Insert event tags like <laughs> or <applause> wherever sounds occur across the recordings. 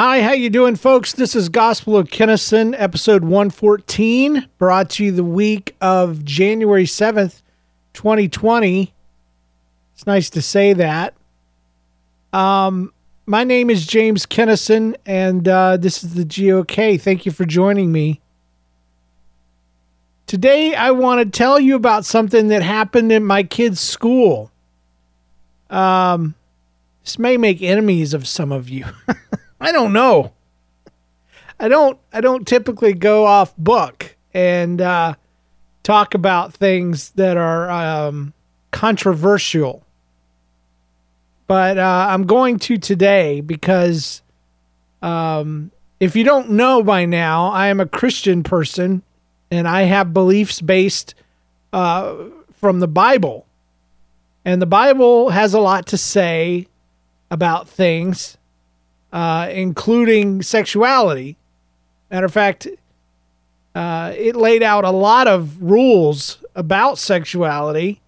Hi, how you doing, folks? This is Gospel of Kennison, episode 114, brought to you the week of January 7th, 2020. It's nice to say that. Um, my name is James Kennison, and uh, this is the GOK. Thank you for joining me. Today, I want to tell you about something that happened in my kid's school. Um, this may make enemies of some of you. <laughs> I don't know. I don't I don't typically go off book and uh, talk about things that are um, controversial. But uh, I'm going to today because um, if you don't know by now, I am a Christian person and I have beliefs based uh, from the Bible. And the Bible has a lot to say about things uh, including sexuality. Matter of fact, uh, it laid out a lot of rules about sexuality.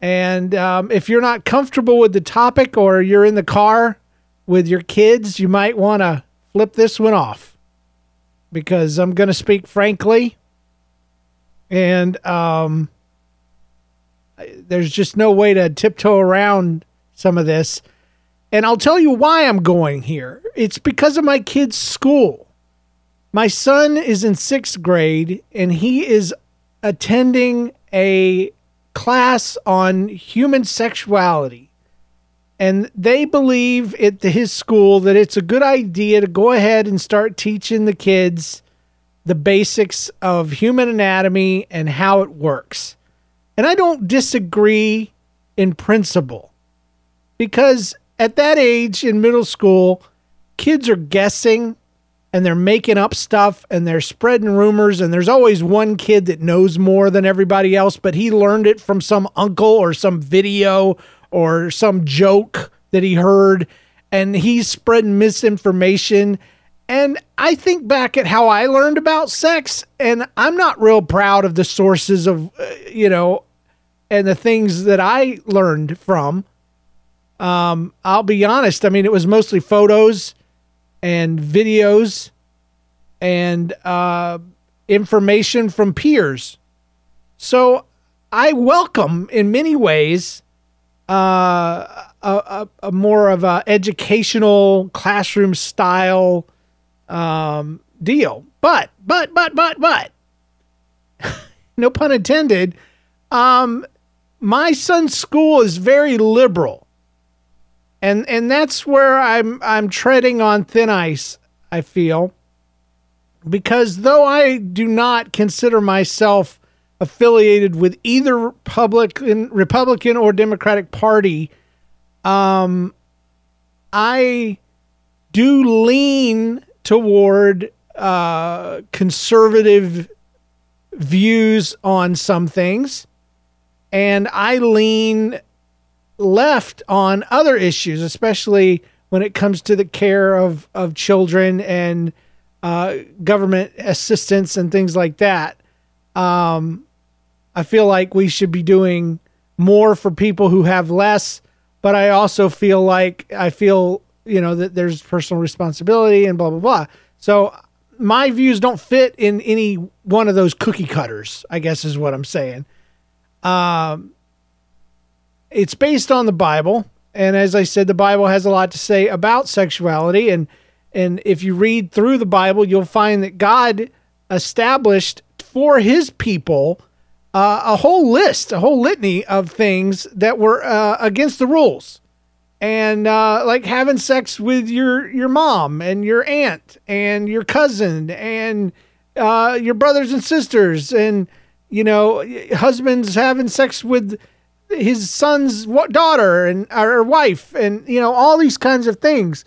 And um, if you're not comfortable with the topic or you're in the car with your kids, you might want to flip this one off because I'm going to speak frankly. And um, there's just no way to tiptoe around some of this. And I'll tell you why I'm going here. It's because of my kid's school. My son is in sixth grade and he is attending a class on human sexuality. And they believe at his school that it's a good idea to go ahead and start teaching the kids the basics of human anatomy and how it works. And I don't disagree in principle because at that age in middle school, kids are guessing and they're making up stuff and they're spreading rumors and there's always one kid that knows more than everybody else but he learned it from some uncle or some video or some joke that he heard and he's spreading misinformation. And I think back at how I learned about sex and I'm not real proud of the sources of uh, you know and the things that I learned from um, I'll be honest. I mean, it was mostly photos and videos and uh, information from peers. So I welcome, in many ways, uh, a, a, a, more of a educational classroom style um, deal. But, but, but, but, but, <laughs> no pun intended. Um, my son's school is very liberal and and that's where I'm I'm treading on thin ice. I feel because though I do not consider myself affiliated with either Republican Republican or Democratic Party, um, I do lean toward uh, conservative views on some things, and I lean left on other issues, especially when it comes to the care of, of children and uh, government assistance and things like that. Um, I feel like we should be doing more for people who have less, but I also feel like I feel, you know, that there's personal responsibility and blah, blah, blah. So my views don't fit in any one of those cookie cutters, I guess is what I'm saying. Um, it's based on the Bible, and as I said, the Bible has a lot to say about sexuality. And and if you read through the Bible, you'll find that God established for His people uh, a whole list, a whole litany of things that were uh, against the rules, and uh, like having sex with your your mom and your aunt and your cousin and uh, your brothers and sisters, and you know husbands having sex with his son's daughter and or wife and you know all these kinds of things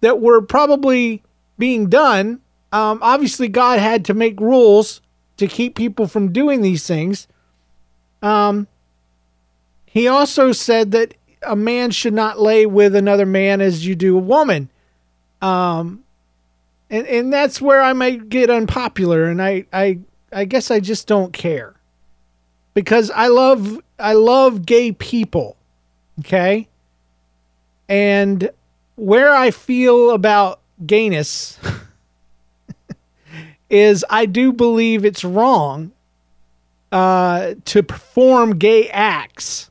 that were probably being done. Um, obviously god had to make rules to keep people from doing these things. Um, he also said that a man should not lay with another man as you do a woman. Um, and, and that's where i might get unpopular and I, I i guess i just don't care. Because i love I love gay people. Okay? And where I feel about gayness <laughs> is I do believe it's wrong uh, to perform gay acts.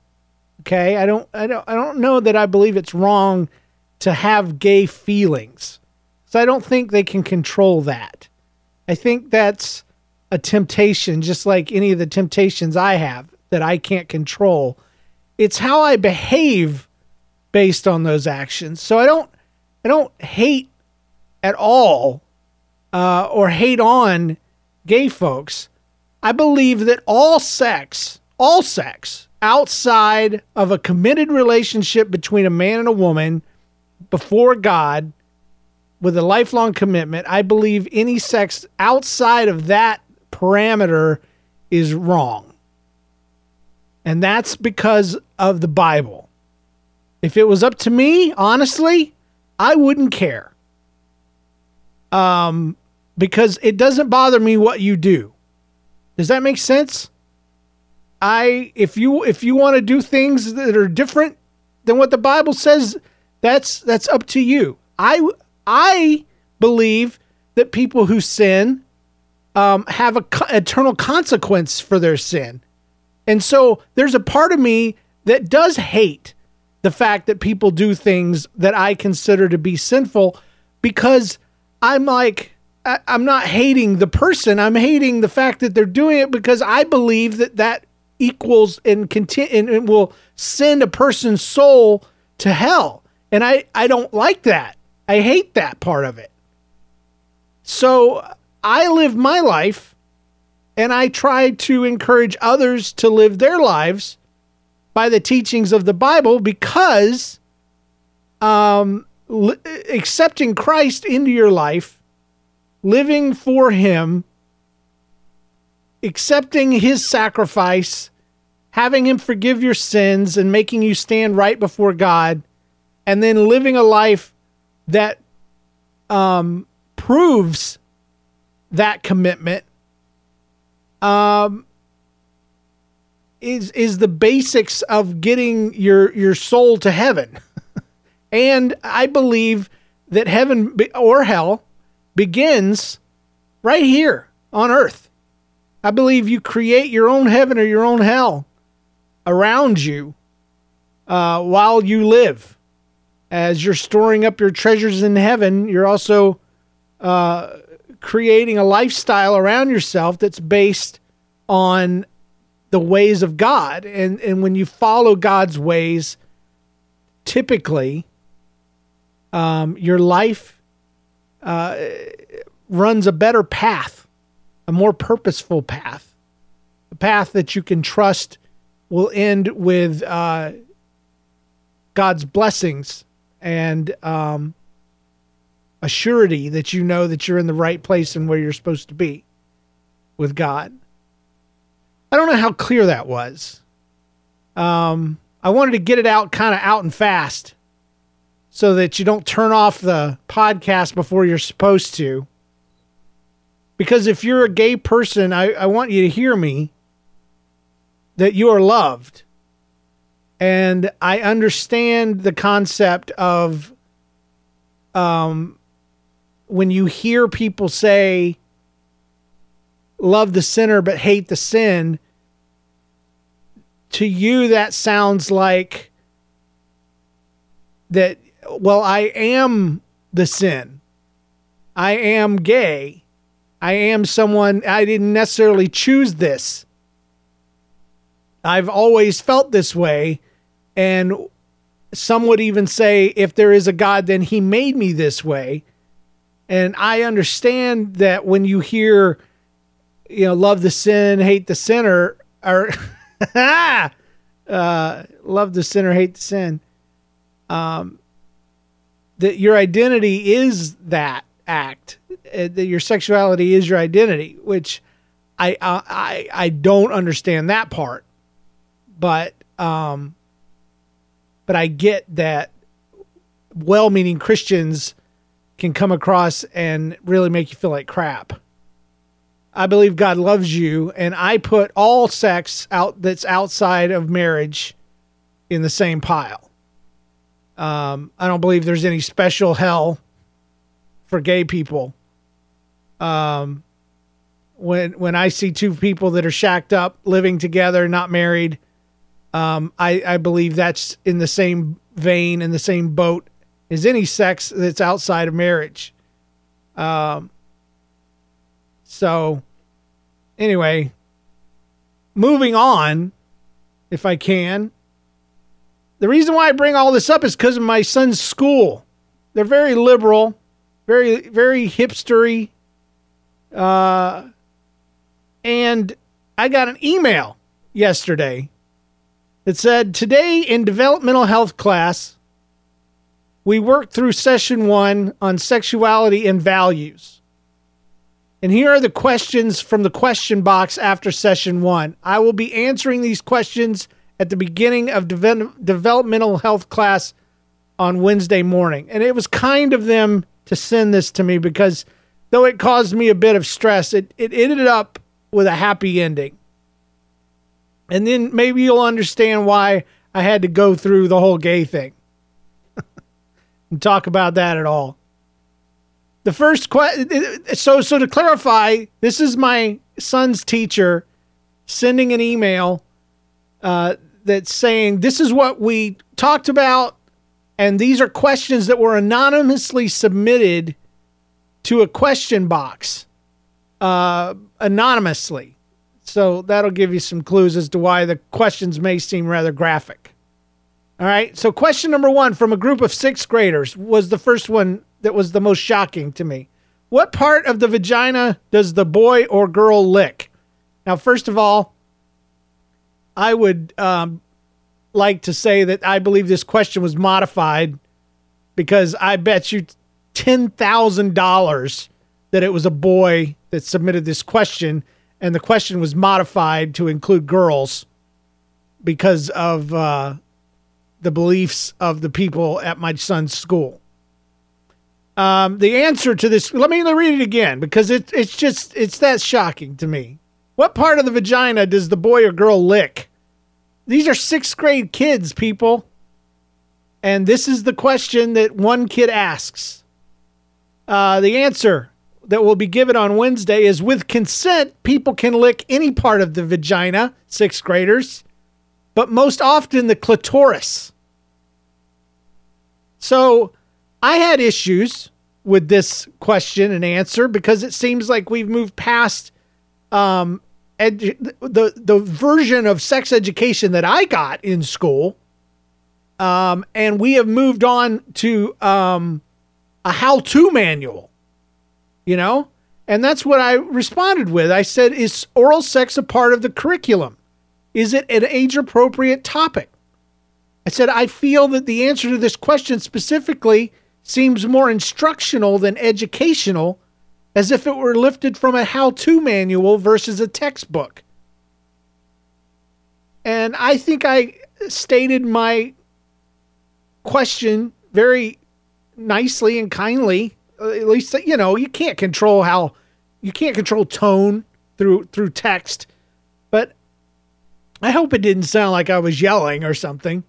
Okay, I don't, I don't, I don't know that I believe it's wrong to have gay feelings. So I don't think they can control that. I think that's a temptation, just like any of the temptations I have that I can't control. It's how I behave based on those actions. So I don't, I don't hate at all uh, or hate on gay folks. I believe that all sex, all sex outside of a committed relationship between a man and a woman before God with a lifelong commitment, I believe any sex outside of that parameter is wrong. And that's because of the Bible. If it was up to me, honestly, I wouldn't care. Um, because it doesn't bother me what you do. Does that make sense? I if you if you want to do things that are different than what the Bible says, that's that's up to you. I I believe that people who sin um, have a co- eternal consequence for their sin, and so there's a part of me that does hate the fact that people do things that I consider to be sinful because I'm like I, am not hating the person. I'm hating the fact that they're doing it because I believe that that equals and continue and, and will send a person's soul to hell. And I, I don't like that. I hate that part of it. So I live my life and I try to encourage others to live their lives by the teachings of the Bible because um, accepting Christ into your life living for Him, accepting His sacrifice, having Him forgive your sins, and making you stand right before God, and then living a life that um, proves that commitment um, is is the basics of getting your your soul to heaven. <laughs> and I believe that heaven or hell begins right here on earth. I believe you create your own heaven or your own hell around you uh, while you live. As you're storing up your treasures in heaven, you're also uh, creating a lifestyle around yourself that's based on the ways of God. And, and when you follow God's ways, typically um, your life uh, runs a better path, a more purposeful path, a path that you can trust will end with uh, God's blessings and um, a surety that you know that you're in the right place and where you're supposed to be with God. I don't know how clear that was. Um, I wanted to get it out kind of out and fast so that you don't turn off the podcast before you're supposed to. Because if you're a gay person, I, I want you to hear me that you are loved. And I understand the concept of um, when you hear people say, love the sinner but hate the sin, to you, that sounds like that well, I am the sin. I am gay. I am someone, I didn't necessarily choose this. I've always felt this way. And some would even say, if there is a God, then he made me this way. And I understand that when you hear, you know, love the sin, hate the sinner, or <laughs> uh, love the sinner, hate the sin. Um, that your identity is that act, uh, that your sexuality is your identity, which I I I don't understand that part, but um, but I get that well-meaning Christians can come across and really make you feel like crap. I believe God loves you, and I put all sex out that's outside of marriage in the same pile. Um, I don't believe there's any special hell for gay people. Um, when when I see two people that are shacked up, living together, not married, um, I I believe that's in the same vein, in the same boat as any sex that's outside of marriage. Um. So, anyway, moving on, if I can. The reason why I bring all this up is because of my son's school. They're very liberal, very very hipstery. Uh, and I got an email yesterday that said today in developmental health class we worked through session one on sexuality and values. And here are the questions from the question box after session one. I will be answering these questions at the beginning of de- developmental health class on Wednesday morning. And it was kind of them to send this to me because though it caused me a bit of stress, it, it ended up with a happy ending. And then maybe you'll understand why I had to go through the whole gay thing and talk about that at all. The first question so so to clarify, this is my son's teacher sending an email uh, that's saying this is what we talked about and these are questions that were anonymously submitted to a question box uh, anonymously. So that'll give you some clues as to why the questions may seem rather graphic. All right. So, question number one from a group of sixth graders was the first one that was the most shocking to me. What part of the vagina does the boy or girl lick? Now, first of all, I would um, like to say that I believe this question was modified because I bet you $10,000 that it was a boy that submitted this question and the question was modified to include girls because of uh, the beliefs of the people at my son's school. Um, the answer to this, let me read it again because it, it's just, it's that shocking to me. What part of the vagina does the boy or girl lick? These are sixth grade kids, people. And this is the question that one kid asks. Uh, the answer that will be given on Wednesday is with consent, people can lick any part of the vagina, sixth graders, but most often the clitoris. So I had issues with this question and answer because it seems like we've moved past um, edu- the the version of sex education that I got in school, um, and we have moved on to um, a how-to manual. You know, and that's what I responded with. I said, "Is oral sex a part of the curriculum? Is it an age-appropriate topic?" I said, "I feel that the answer to this question specifically." seems more instructional than educational as if it were lifted from a how to manual versus a textbook. And I think I stated my question very nicely and kindly. Uh, at least you know you can't control how you can't control tone through through text, but I hope it didn't sound like I was yelling or something.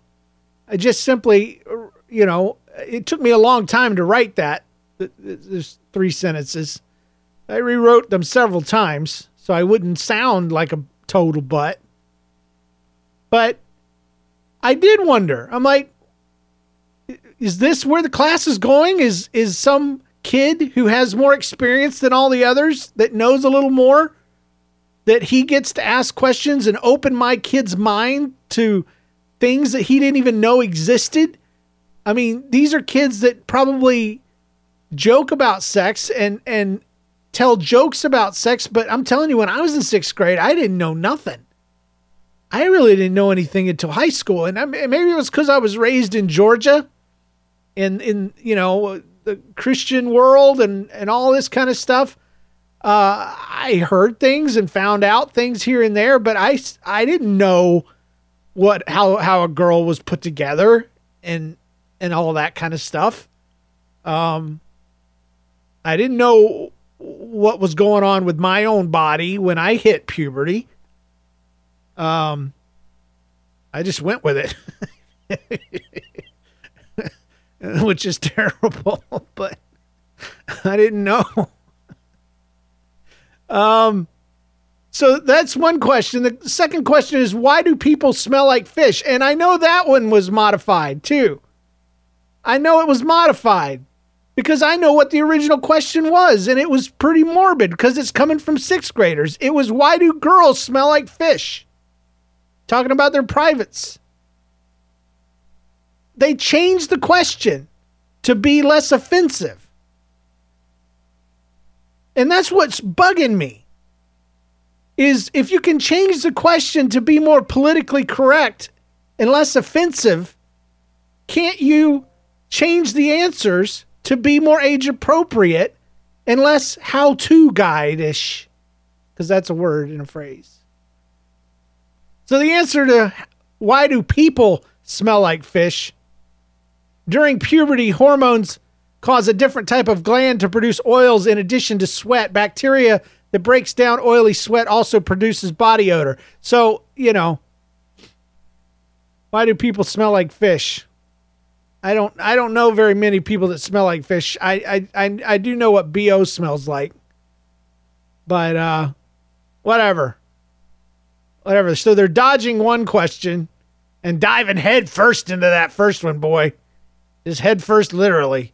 I just simply, you know, it took me a long time to write that. There's three sentences. I rewrote them several times so I wouldn't sound like a total butt. But I did wonder. I'm like, is this where the class is going? Is is some kid who has more experience than all the others that knows a little more that he gets to ask questions and open my kid's mind to things that he didn't even know existed? I mean, these are kids that probably joke about sex and and tell jokes about sex, but I'm telling you, when I was in sixth grade, I didn't know nothing. I really didn't know anything until high school, and I, maybe it was because I was raised in Georgia, in in you know the Christian world and and all this kind of stuff. Uh, I heard things and found out things here and there, but I I didn't know what how how a girl was put together and and all that kind of stuff. Um, I didn't know what was going on with my own body when I hit puberty. Um, I just went with it, <laughs> which is terrible. <laughs> but I didn't know. um, so that's one question. The second question is why do people smell like fish? And I know that one was modified too. I know it was modified because I know what the original question was, and it was pretty morbid because it's coming from sixth graders. It was why do girls smell like fish? Talking about their privates. They changed the question to be less offensive. And that's what's bugging me is if you can change the question to be more politically correct and less offensive, can't you change the answers to be more age appropriate and less how to guide ish? Because that's a word and a phrase. So the answer to why do people smell like fish? During puberty, hormones cause a different type of gland to produce oils in addition to sweat. Bacteria that breaks down oily sweat also produces body odor. So, you know, why do people smell like fish? I don't I don't know very many people that smell like fish. I I I, I do know what BO smells like. But uh whatever. Whatever. So they're dodging one question and diving head first into that first one, boy. Just head first literally.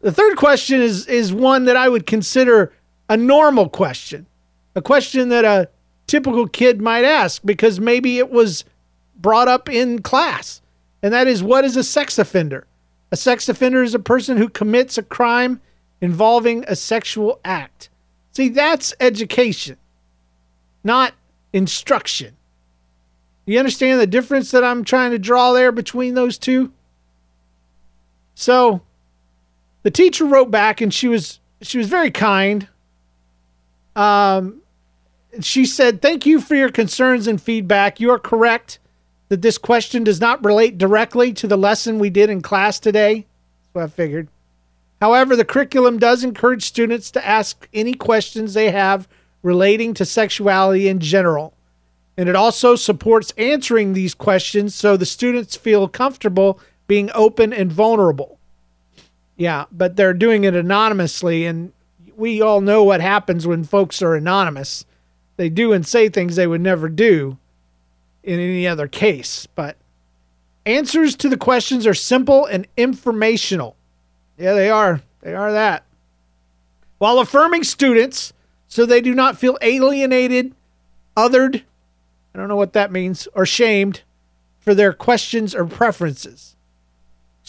The third question is is one that I would consider a normal question, a question that a typical kid might ask because maybe it was brought up in class. And that is what is a sex offender? A sex offender is a person who commits a crime involving a sexual act. See, that's education, not instruction. You understand the difference that I'm trying to draw there between those two? So, the teacher wrote back and she was she was very kind. Um, she said, Thank you for your concerns and feedback. You are correct that this question does not relate directly to the lesson we did in class today. What I figured. However, the curriculum does encourage students to ask any questions they have relating to sexuality in general. And it also supports answering these questions so the students feel comfortable being open and vulnerable. Yeah, but they're doing it anonymously, and we all know what happens when folks are anonymous. They do and say things they would never do in any other case. But answers to the questions are simple and informational. Yeah, they are. They are that. While affirming students so they do not feel alienated, othered, I don't know what that means, or shamed for their questions or preferences.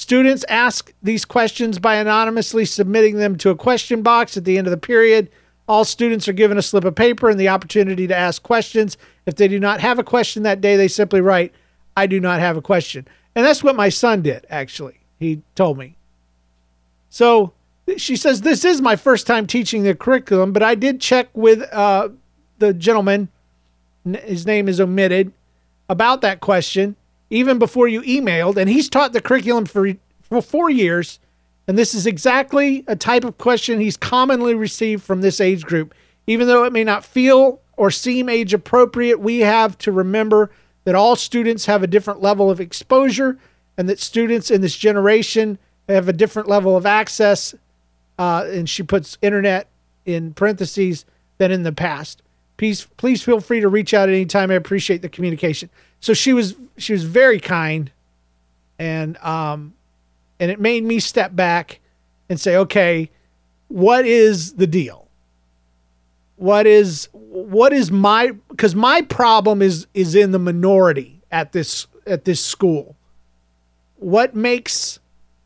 Students ask these questions by anonymously submitting them to a question box at the end of the period. All students are given a slip of paper and the opportunity to ask questions. If they do not have a question that day, they simply write, I do not have a question. And that's what my son did, actually. He told me. So she says, This is my first time teaching the curriculum, but I did check with uh, the gentleman, his name is omitted, about that question even before you emailed. And he's taught the curriculum for, for four years. And this is exactly a type of question he's commonly received from this age group. Even though it may not feel or seem age appropriate, we have to remember that all students have a different level of exposure and that students in this generation have a different level of access. Uh, and she puts internet in parentheses than in the past. Please, please feel free to reach out anytime. I appreciate the communication. So she was she was very kind and um and it made me step back and say okay what is the deal? What is what is my because my problem is is in the minority at this at this school. What makes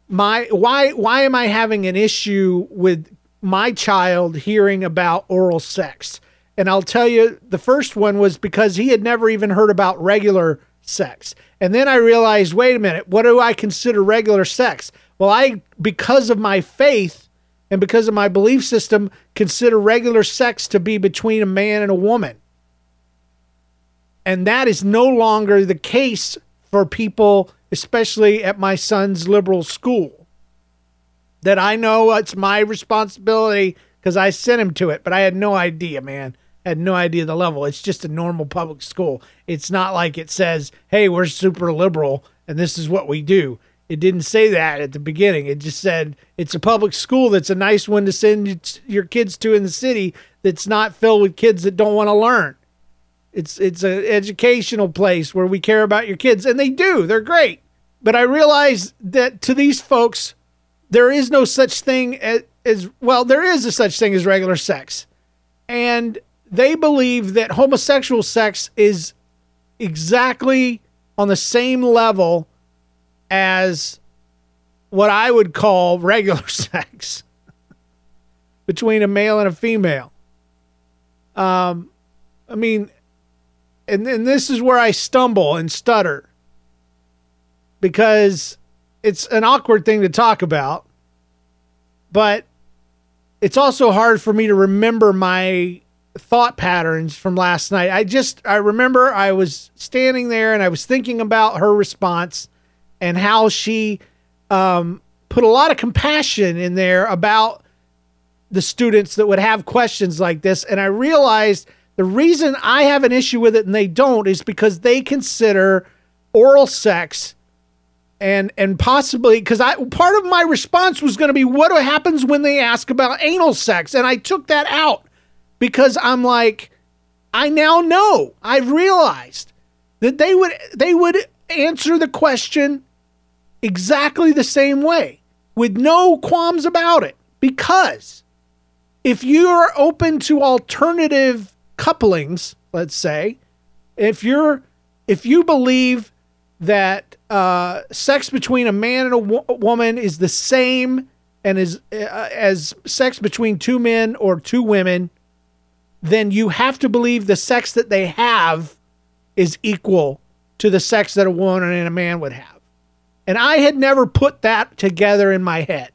my why why am i having an issue with my child hearing about oral sex and I'll tell you, the first one was because he had never even heard about regular sex. And then I realized, wait a minute, what do I consider regular sex? Well, I, because of my faith and because of my belief system, consider regular sex to be between a man and a woman. And that is no longer the case for people, especially at my son's liberal school. That I know it's my responsibility because I sent him to it, but I had no idea, man had no idea the level. It's just a normal public school. It's not like it says, hey, we're super liberal and this is what we do. It didn't say that at the beginning. It just said it's a public school that's a nice one to send your kids to in the city that's not filled with kids that don't want to learn. It's it's an educational place where we care about your kids and they do. They're great. But I realize that to these folks there is no such thing as, as well there is a such thing as regular sex. And they believe that homosexual sex is exactly on the same level as what I would call regular <laughs> sex between a male and a female. Um, I mean, and, and this is where I stumble and stutter because it's an awkward thing to talk about, but it's also hard for me to remember my thought patterns from last night. I just I remember I was standing there and I was thinking about her response and how she um, put a lot of compassion in there about the students that would have questions like this. And I realized the reason I have an issue with it and they don't is because they consider oral sex and and possibly because I part of my response was going to be what happens when they ask about anal sex and I took that out because I'm like I now know I've realized that they would they would answer the question exactly the same way with no qualms about it. Because if you are open to alternative couplings, let's say, if you're if you believe that uh, sex between a man and a wo- woman is the same and is uh, as sex between two men or two women, then you have to believe the sex that they have is equal to the sex that a woman and a man would have. And I had never put that together in my head.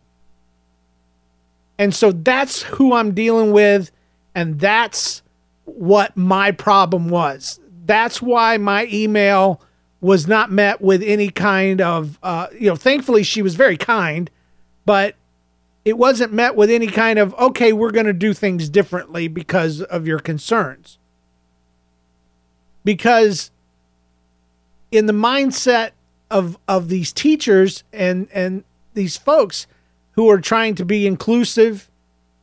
And so that's who I'm dealing with. And that's what my problem was. That's why my email was not met with any kind of, uh, you know, thankfully she was very kind, but it wasn't met with any kind of, okay, we're going to do things differently because of your concerns. Because in the mindset of of these teachers and and these folks who are trying to be inclusive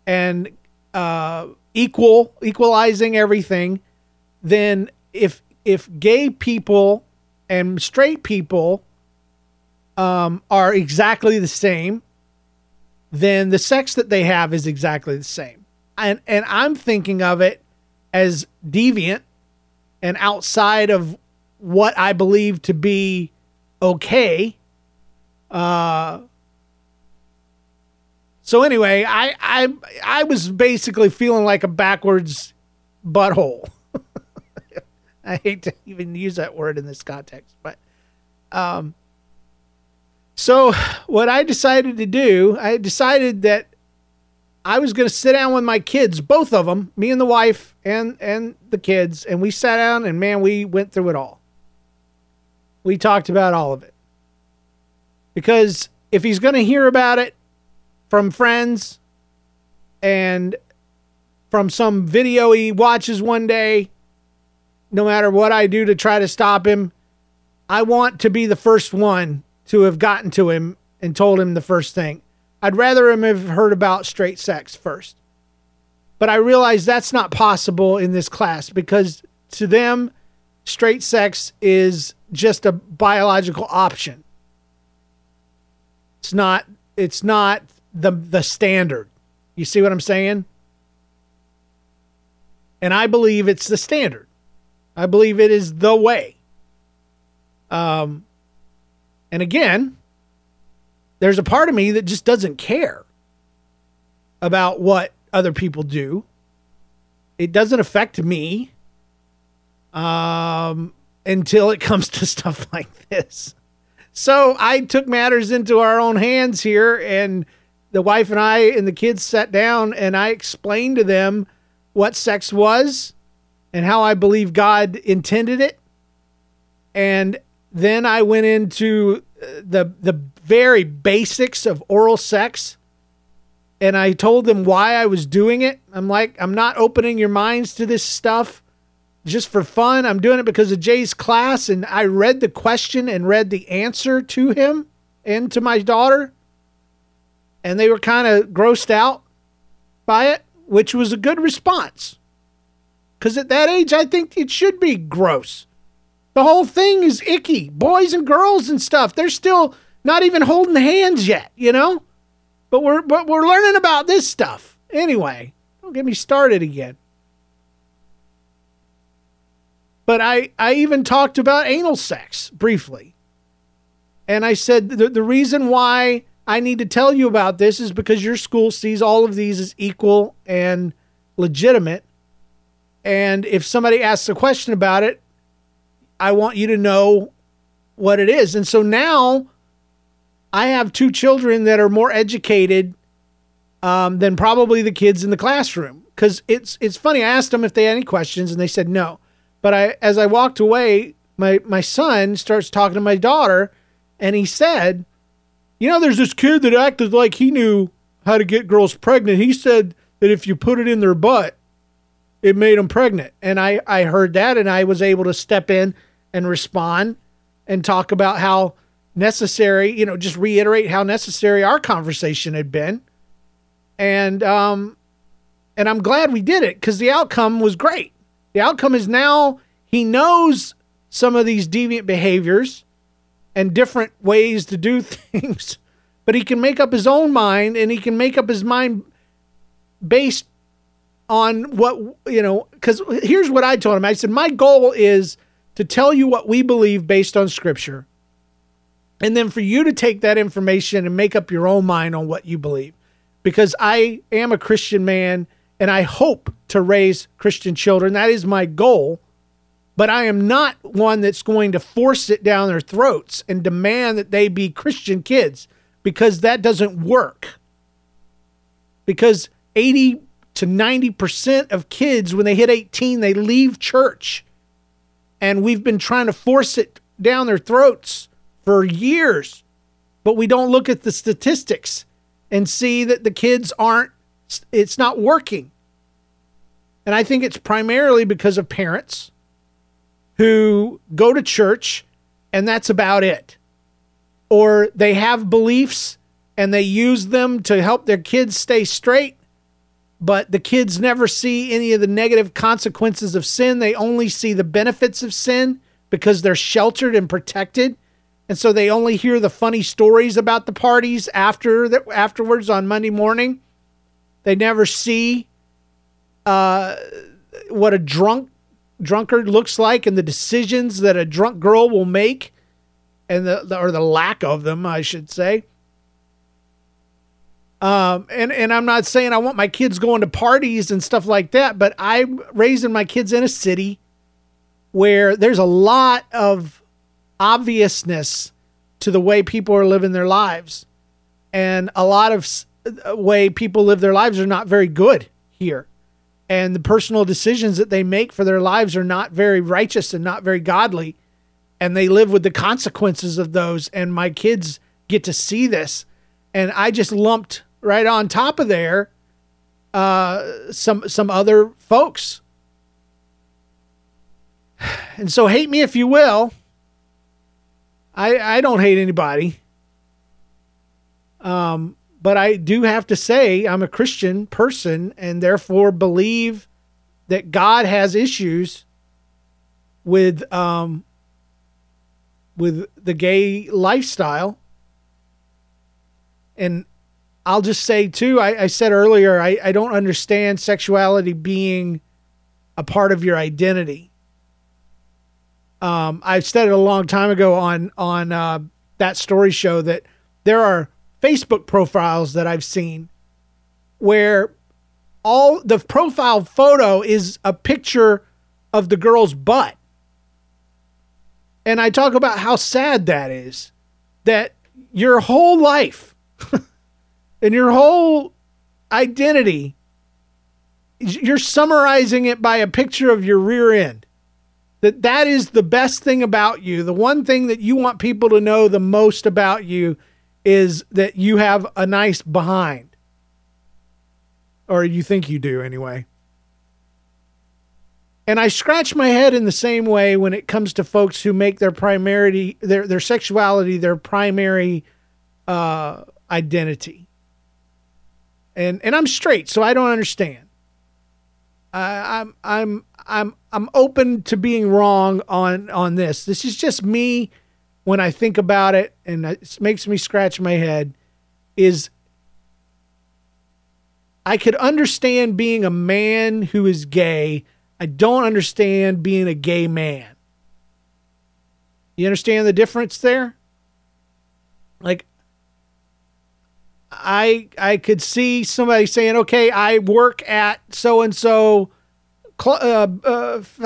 and uh, equal, equalizing everything, then if if gay people and straight people um, are exactly the same, then the sex that they have is exactly the same. And and I'm thinking of it as deviant and outside of what I believe to be okay. Uh, so anyway, I I I was basically feeling like a backwards butthole. <laughs> I hate to even use that word in this context, but um so what I decided to do, I decided that I was going to sit down with my kids, both of them, me and the wife and and the kids, and we sat down and man, we went through it all we talked about all of it. Because if he's going to hear about it from friends and from some video he watches one day, no matter what I do to try to stop him, I want to be the first one to have gotten to him and told him the first thing. I'd rather him have heard about straight sex first. But I realize that's not possible in this class because to them, straight sex is just a biological option. It's not it's not the the standard. You see what I'm saying? And I believe it's the standard. I believe it is the way. Um and again, there's a part of me that just doesn't care about what other people do. It doesn't affect me. Um until it <laughs> comes to stuff like this. So I took matters into our own hands here, and the wife and I and the kids sat down, and I explained to them what sex was and how I believe God intended it. And then I went into uh, the the very basics of oral sex and I told them why I was doing it. I'm like, I'm not opening your minds to this stuff just for fun. I'm doing it because of Jay's class, and I read the question and read the answer to him and to my daughter, and they were kind of grossed out by it, which was a good response. Because at that age, I think it should be gross. The whole thing is icky. Boys and girls and stuff, they're still not even holding hands yet, you know? But we're but we're learning about this stuff. Anyway, don't get me started again. But I, I even talked about anal sex briefly. And I said the, the reason why I need to tell you about this is because your school sees all of these as equal and legitimate. And if somebody asks a question about it, I want you to know what it is. And so now I have two children that are more educated um, than probably the kids in the classroom. Because it's it's funny. I asked them if they had any questions, and they said no. But I, as I walked away, my my son starts talking to my daughter, and he said, "You know, there's this kid that acted like he knew how to get girls pregnant. He said that if you put it in their butt, it made them pregnant." And I I heard that, and I was able to step in and respond and talk about how necessary, you know, just reiterate how necessary our conversation had been. And um and I'm glad we did it cuz the outcome was great. The outcome is now he knows some of these deviant behaviors and different ways to do <laughs> things, but he can make up his own mind and he can make up his mind based on what, you know, because here's what I told him I said, My goal is to tell you what we believe based on scripture, and then for you to take that information and make up your own mind on what you believe. Because I am a Christian man and I hope to raise Christian children. That is my goal. But I am not one that's going to force it down their throats and demand that they be Christian kids because that doesn't work. Because 80 to 90% of kids, when they hit 18, they leave church. And we've been trying to force it down their throats for years. But we don't look at the statistics and see that the kids aren't it's not working. And I think it's primarily because of parents who go to church and that's about it. Or they have beliefs and they use them to help their kids stay straight, but the kids never see any of the negative consequences of sin. They only see the benefits of sin because they're sheltered and protected. And so they only hear the funny stories about the parties after the, afterwards on Monday morning they never see uh, what a drunk drunkard looks like and the decisions that a drunk girl will make, and the, the or the lack of them, I should say. Um, and and I'm not saying I want my kids going to parties and stuff like that, but I'm raising my kids in a city where there's a lot of obviousness to the way people are living their lives, and a lot of way people live their lives are not very good here. And the personal decisions that they make for their lives are not very righteous and not very godly. And they live with the consequences of those. And my kids get to see this. And I just lumped right on top of there uh, some some other folks. And so hate me if you will. I I don't hate anybody. Um, but I do have to say I'm a Christian person and therefore believe that God has issues with um with the gay lifestyle. And I'll just say too, I, I said earlier, I, I don't understand sexuality being a part of your identity. Um, I said it a long time ago on on uh, that story show that there are Facebook profiles that I've seen where all the profile photo is a picture of the girl's butt. And I talk about how sad that is that your whole life <laughs> and your whole identity you're summarizing it by a picture of your rear end that that is the best thing about you the one thing that you want people to know the most about you is that you have a nice behind. Or you think you do anyway. And I scratch my head in the same way when it comes to folks who make their primarity their their sexuality their primary uh, identity. And and I'm straight, so I don't understand. I, I'm I'm I'm I'm open to being wrong on on this. This is just me when I think about it, and it makes me scratch my head. Is I could understand being a man who is gay. I don't understand being a gay man. You understand the difference there? Like I I could see somebody saying, "Okay, I work at so and so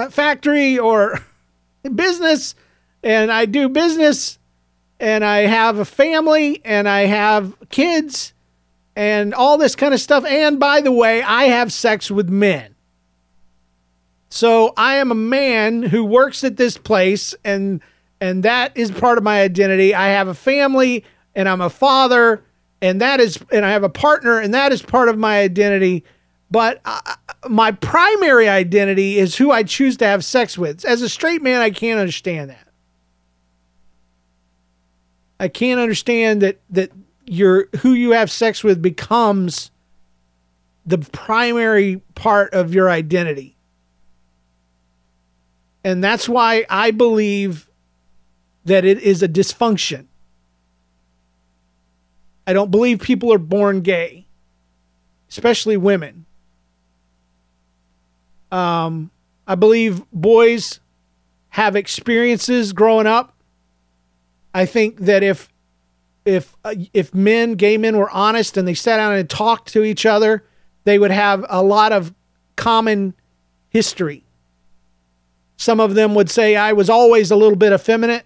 factory or <laughs> business, and I do business, and I have a family, and I have kids, and all this kind of stuff. And by the way, I have sex with men." So I am a man who works at this place and and that is part of my identity. I have a family and I'm a father and that is and I have a partner and that is part of my identity. But uh, my primary identity is who I choose to have sex with. As a straight man, I can't understand that. I can't understand that that your who you have sex with becomes the primary part of your identity. And that's why I believe that it is a dysfunction. I don't believe people are born gay, especially women. Um, I believe boys have experiences growing up. I think that if if uh, if men, gay men, were honest and they sat down and talked to each other, they would have a lot of common history. Some of them would say I was always a little bit effeminate.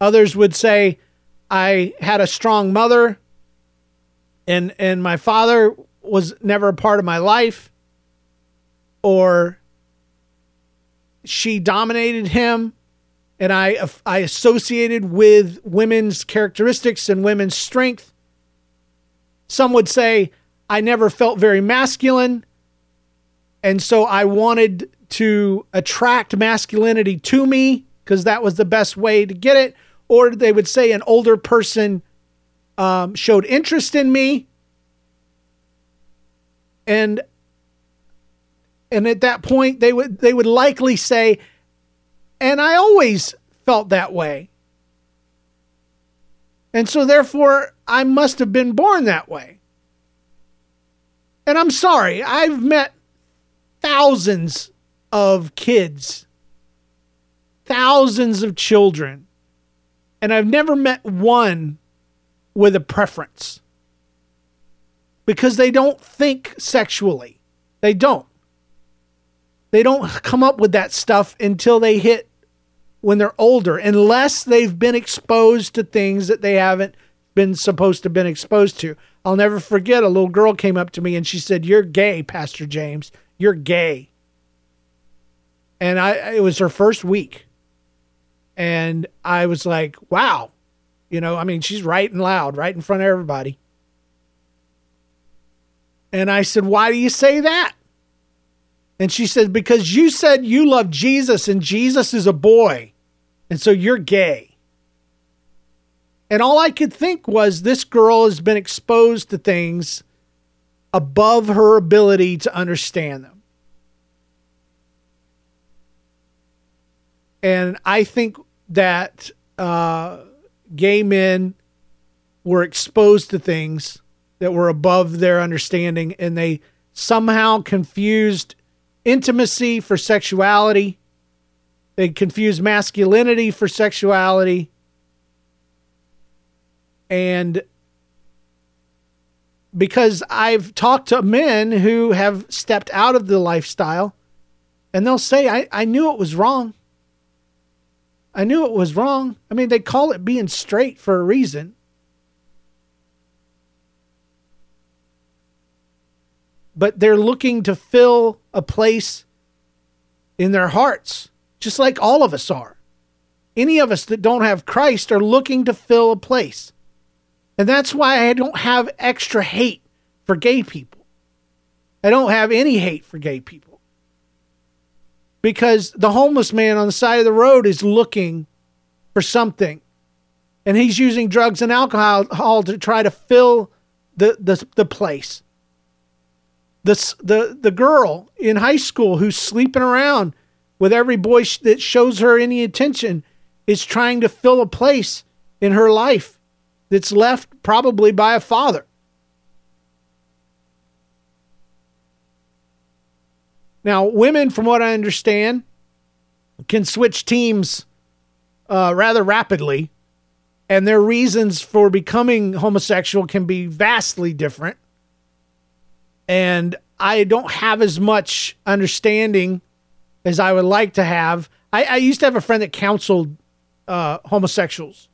Others would say I had a strong mother and and my father was never a part of my life or she dominated him and I I associated with women's characteristics and women's strength. Some would say I never felt very masculine and so I wanted to attract masculinity to me because that was the best way to get it or they would say an older person um, showed interest in me. And and at that point they would they would likely say and i always felt that way. And so therefore i must have been born that way. And i'm sorry i've met thousands of kids thousands of children and I've never met one with a preference because they don't think sexually. They don't. They don't come up with that stuff until they hit when they're older, unless they've been exposed to things that they haven't been supposed to have been exposed to. I'll never forget a little girl came up to me and she said, You're gay, Pastor James. You're gay. And I it was her first week. And I was like, wow. You know, I mean, she's right and loud, right in front of everybody. And I said, why do you say that? And she said, because you said you love Jesus and Jesus is a boy. And so you're gay. And all I could think was this girl has been exposed to things above her ability to understand them. And I think that uh, gay men were exposed to things that were above their understanding and they somehow confused intimacy for sexuality. They confused masculinity for sexuality. And because I've talked to men who have stepped out of the lifestyle and they'll say, I, I knew it was wrong. I knew it was wrong. I mean, they call it being straight for a reason. But they're looking to fill a place in their hearts, just like all of us are. Any of us that don't have Christ are looking to fill a place. And that's why I don't have extra hate for gay people. I don't have any hate for gay people because the homeless man on the side of the road is looking for something and he's using drugs and alcohol to try to fill the the, the place. The, the the girl in high school who's sleeping around with every boy that shows her any attention is trying to fill a place in her life that's left probably by a father. Now, women, from what I understand, can switch teams uh, rather rapidly, and their reasons for becoming homosexual can be vastly different. And I don't have as much understanding as I would like to have. I, I used to have a friend that counseled uh, homosexuals,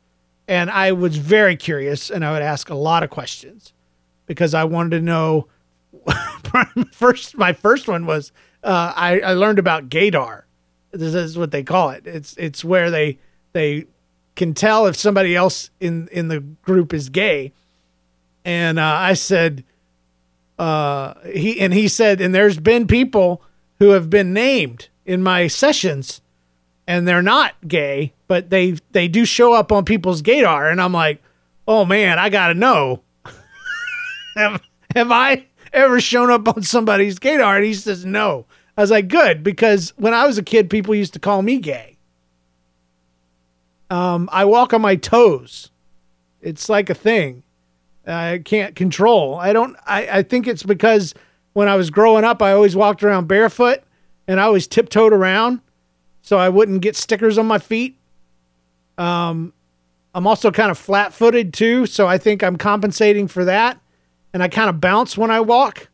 and I was very curious, and I would ask a lot of questions because I wanted to know. <laughs> first, my first one was uh, I, I learned about gaydar. This is what they call it. It's it's where they they can tell if somebody else in in the group is gay. And uh, I said, uh, he and he said, and there's been people who have been named in my sessions, and they're not gay, but they they do show up on people's gaydar, and I'm like, oh man, I gotta know. <laughs> have, have I ever shown up on somebody's gaydar? And he says no. I was like, good, because when I was a kid, people used to call me gay. Um, I walk on my toes. It's like a thing. I can't control. I don't. I, I think it's because when I was growing up, I always walked around barefoot, and I always tiptoed around, so I wouldn't get stickers on my feet. Um, I'm also kind of flat-footed too, so I think I'm compensating for that, and I kind of bounce when I walk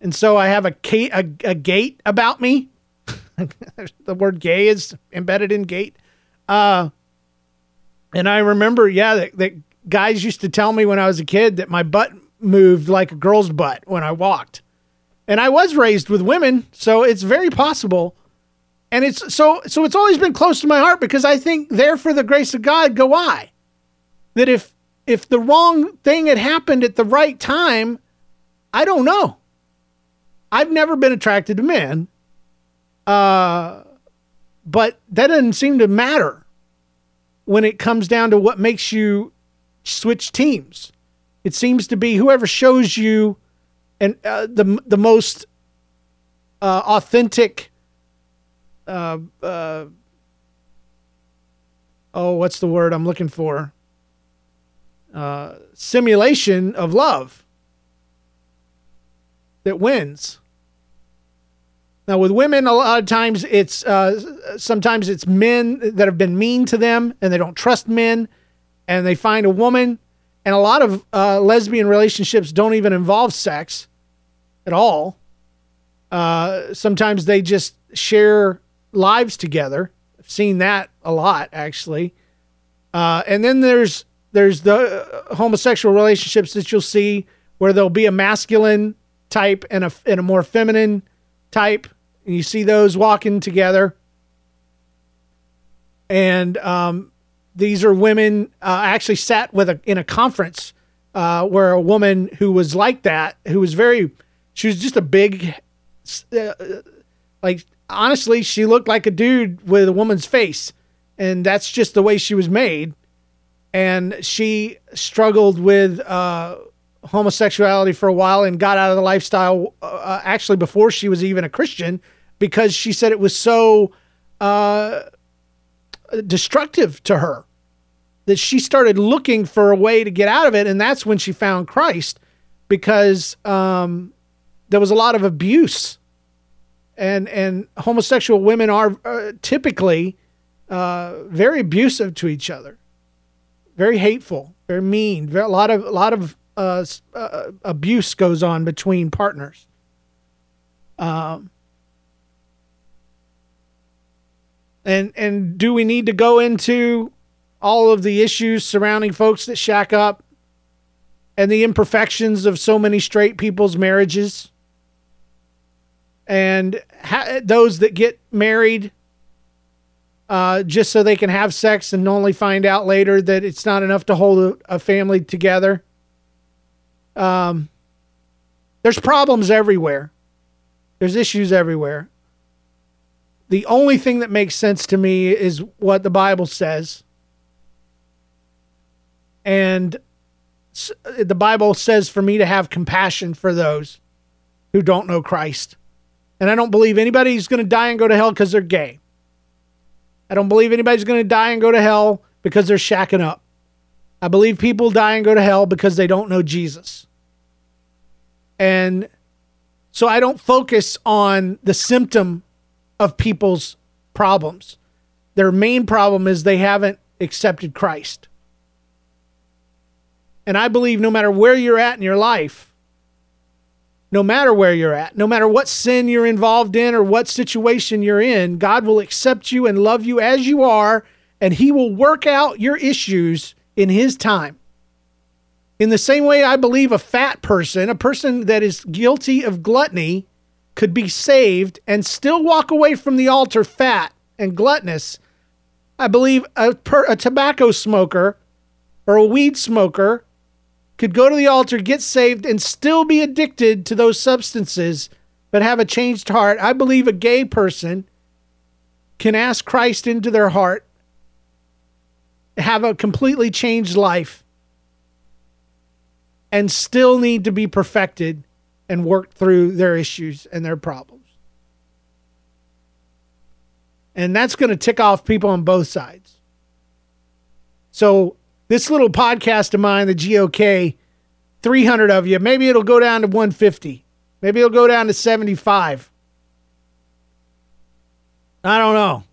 and so I have a, a, a gait about me. <laughs> the word gay is embedded in gait. Uh, and I remember, yeah, that, that guys used to tell me when I was a kid that my butt moved like a girl's butt when I walked. And I was raised with women, so it's very possible. And it's so so it's always been close to my heart because I think there for the grace of God go I. That if if the wrong thing had happened at the right time, I don't know. I've never been attracted to men. Uh, but that doesn't seem to matter when it comes down to what makes you switch teams. It seems to be whoever shows you and uh, the the most uh, authentic. Uh, uh, oh, what's the word I'm looking for? Uh, simulation of love that wins. Now, with women, a lot of times it's uh, sometimes it's men that have been mean to them and they don't trust men, and they find a woman. And a lot of uh, lesbian relationships don't even involve sex at all. Uh, sometimes they just share lives together. I've seen that a lot actually. Uh, and then there's there's the homosexual relationships that you'll see where there'll be a masculine type and a and a more feminine type. And you see those walking together. And um, these are women. Uh, I actually sat with a in a conference uh, where a woman who was like that, who was very, she was just a big, uh, like honestly, she looked like a dude with a woman's face, and that's just the way she was made. And she struggled with uh, homosexuality for a while and got out of the lifestyle uh, uh, actually before she was even a Christian because she said it was so uh, destructive to her that she started looking for a way to get out of it. And that's when she found Christ because um, there was a lot of abuse. And, and homosexual women are uh, typically uh, very abusive to each other, very hateful, very mean, very, a lot of a lot of uh, uh, abuse goes on between partners. Um, and and do we need to go into all of the issues surrounding folks that shack up and the imperfections of so many straight people's marriages and ha- those that get married uh, just so they can have sex and only find out later that it's not enough to hold a, a family together um, there's problems everywhere. There's issues everywhere. The only thing that makes sense to me is what the Bible says. And the Bible says for me to have compassion for those who don't know Christ. And I don't believe anybody's going to die and go to hell because they're gay. I don't believe anybody's going to die and go to hell because they're shacking up. I believe people die and go to hell because they don't know Jesus. And so I don't focus on the symptom of people's problems. Their main problem is they haven't accepted Christ. And I believe no matter where you're at in your life, no matter where you're at, no matter what sin you're involved in or what situation you're in, God will accept you and love you as you are, and He will work out your issues in His time. In the same way, I believe a fat person, a person that is guilty of gluttony, could be saved and still walk away from the altar fat and gluttonous. I believe a, per, a tobacco smoker or a weed smoker could go to the altar, get saved, and still be addicted to those substances, but have a changed heart. I believe a gay person can ask Christ into their heart, have a completely changed life, and still need to be perfected and work through their issues and their problems. And that's going to tick off people on both sides. So this little podcast of mine, the GOK, 300 of you, maybe it'll go down to 150. Maybe it'll go down to 75. I don't know.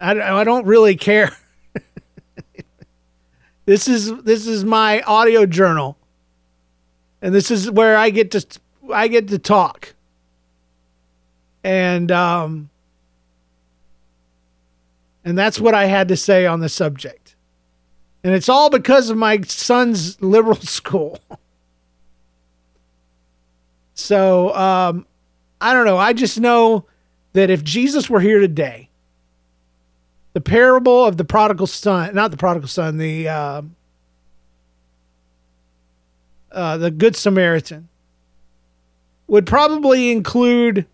I, I don't really care. <laughs> this is this is my audio journal. And this is where I get to I get to talk. And um and that's what I had to say on the subject. And it's all because of my son's liberal <laughs> school. so um, I don't know. I just know that if Jesus were here today, the parable of the prodigal son, not the prodigal son, the uh, uh, the Good Samaritan, would probably include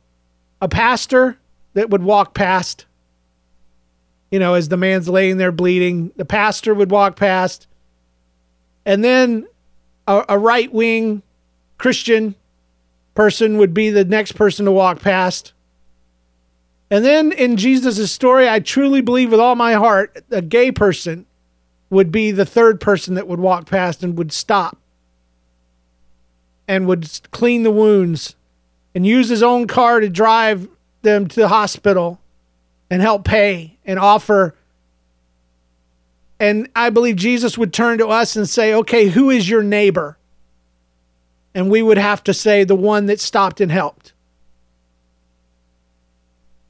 a pastor that would walk past you know, as the man's laying there bleeding, the pastor would walk past. And then a, a right wing Christian person would be the next person to walk past. And then in Jesus' story, I truly believe with all my heart, a gay person would be the third person that would walk past and would stop and would clean the wounds and use his own car to drive them to the hospital and help pay and offer. And I believe Jesus would turn to us and say, okay, who is your neighbor? And we would have to say, the one that stopped and helped.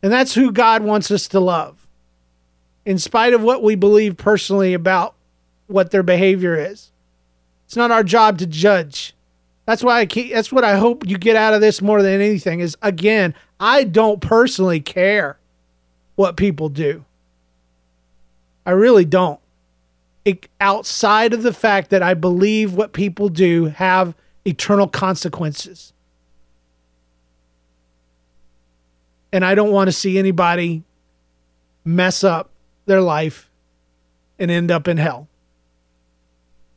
And that's who God wants us to love, in spite of what we believe personally about what their behavior is. It's not our job to judge. That's why I keep, that's what I hope you get out of this more than anything is again, I don't personally care what people do. I really don't. It, outside of the fact that I believe what people do have eternal consequences. And I don't want to see anybody mess up their life and end up in hell.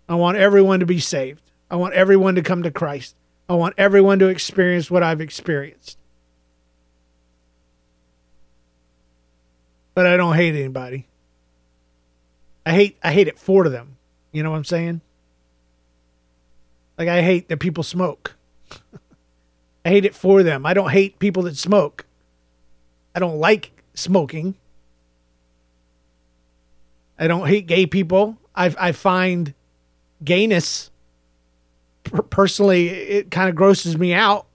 I want everyone to be saved. I want everyone to come to Christ. I want everyone to experience what I've experienced. But I don't hate anybody. I hate I hate it for them. You know what I'm saying? Like I hate that people smoke. <laughs> I hate it for them. I don't hate people that smoke. I don't like smoking. I don't hate gay people. I I find gayness personally it kind of grosses me out.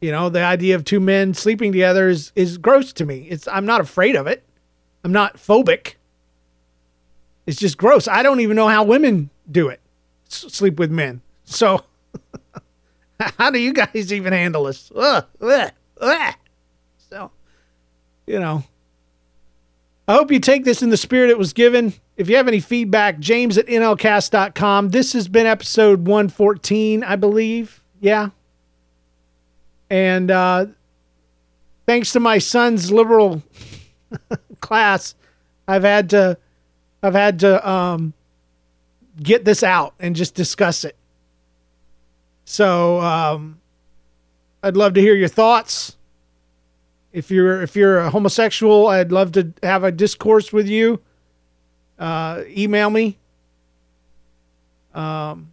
You know, the idea of two men sleeping together is is gross to me. It's I'm not afraid of it. I'm not phobic. It's just gross. I don't even know how women do it. sleep with men. So <laughs> how do you guys even handle this? Ugh. So, you know, I hope you take this in the spirit it was given. If you have any feedback, james at nlcast.com. This has been episode 114, I believe. Yeah, and uh, thanks to my son's liberal <laughs> class, I've had to I've had to um, get this out and just discuss it. So um, I'd love to hear your thoughts. If you're if you're a homosexual, I'd love to have a discourse with you. Uh, email me. Um,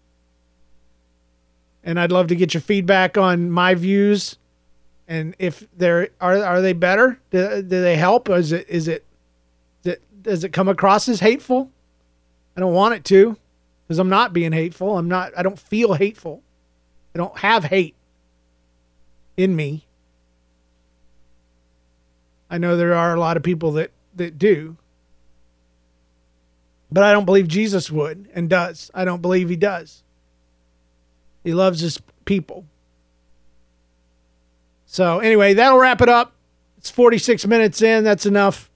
and I'd love to get your feedback on my views, and if they're are are they better? Do, do they help? Is it is it does it come across as hateful? I don't want it to, because I'm not being hateful. I'm not. I don't feel hateful. I don't have hate in me. I know there are a lot of people that that do. But I don't believe Jesus would and does. I don't believe he does. He loves his people. So, anyway, that'll wrap it up. It's 46 minutes in. That's enough.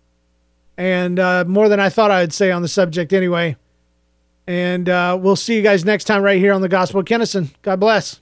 And uh, more than I thought I would say on the subject, anyway. And uh, we'll see you guys next time right here on the Gospel of Kennison. God bless.